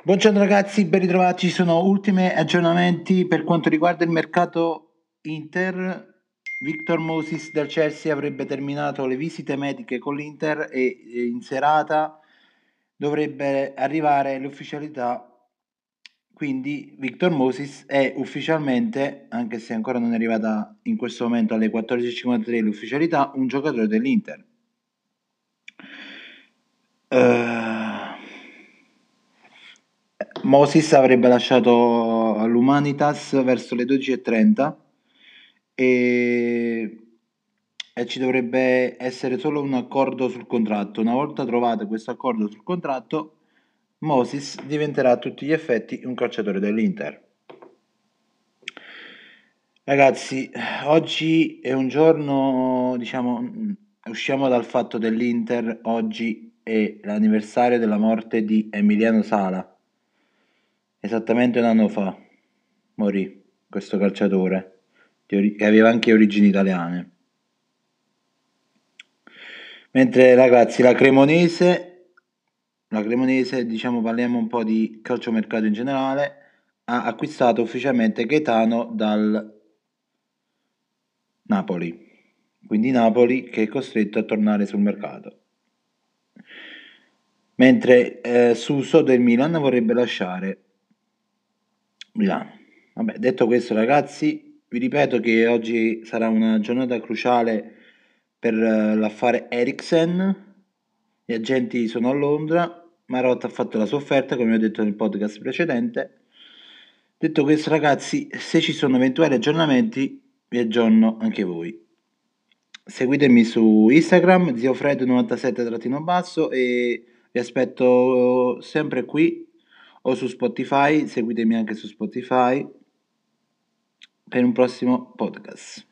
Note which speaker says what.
Speaker 1: Buongiorno ragazzi, ben ritrovati. Ci sono ultimi aggiornamenti per quanto riguarda il mercato Inter. Victor Moses del Chelsea avrebbe terminato le visite mediche con l'Inter e in serata dovrebbe arrivare l'ufficialità. Quindi Victor Moses è ufficialmente, anche se ancora non è arrivata in questo momento alle 14.53 l'ufficialità, un giocatore dell'Inter. Uh, Moses avrebbe lasciato l'Humanitas verso le 12.30 e, e ci dovrebbe essere solo un accordo sul contratto. Una volta trovato questo accordo sul contratto, Moses diventerà a tutti gli effetti un calciatore dell'Inter. Ragazzi, oggi è un giorno, diciamo, usciamo dal fatto dell'Inter, oggi è l'anniversario della morte di Emiliano Sala. Esattamente un anno fa morì questo calciatore che aveva anche origini italiane. Mentre ragazzi, la Cremonese, la Cremonese, diciamo parliamo un po' di calciomercato in generale, ha acquistato ufficialmente Gaetano dal Napoli. Quindi Napoli che è costretto a tornare sul mercato. Mentre eh, Suso del Milan vorrebbe lasciare Milano. Vabbè, detto questo ragazzi, vi ripeto che oggi sarà una giornata cruciale per eh, l'affare Ericsson. Gli agenti sono a Londra. Marotta ha fatto la sua offerta, come ho detto nel podcast precedente. Detto questo, ragazzi, se ci sono eventuali aggiornamenti, vi aggiorno anche voi. Seguitemi su Instagram, ziofred97-basso e vi aspetto sempre qui o su Spotify. Seguitemi anche su Spotify per un prossimo podcast.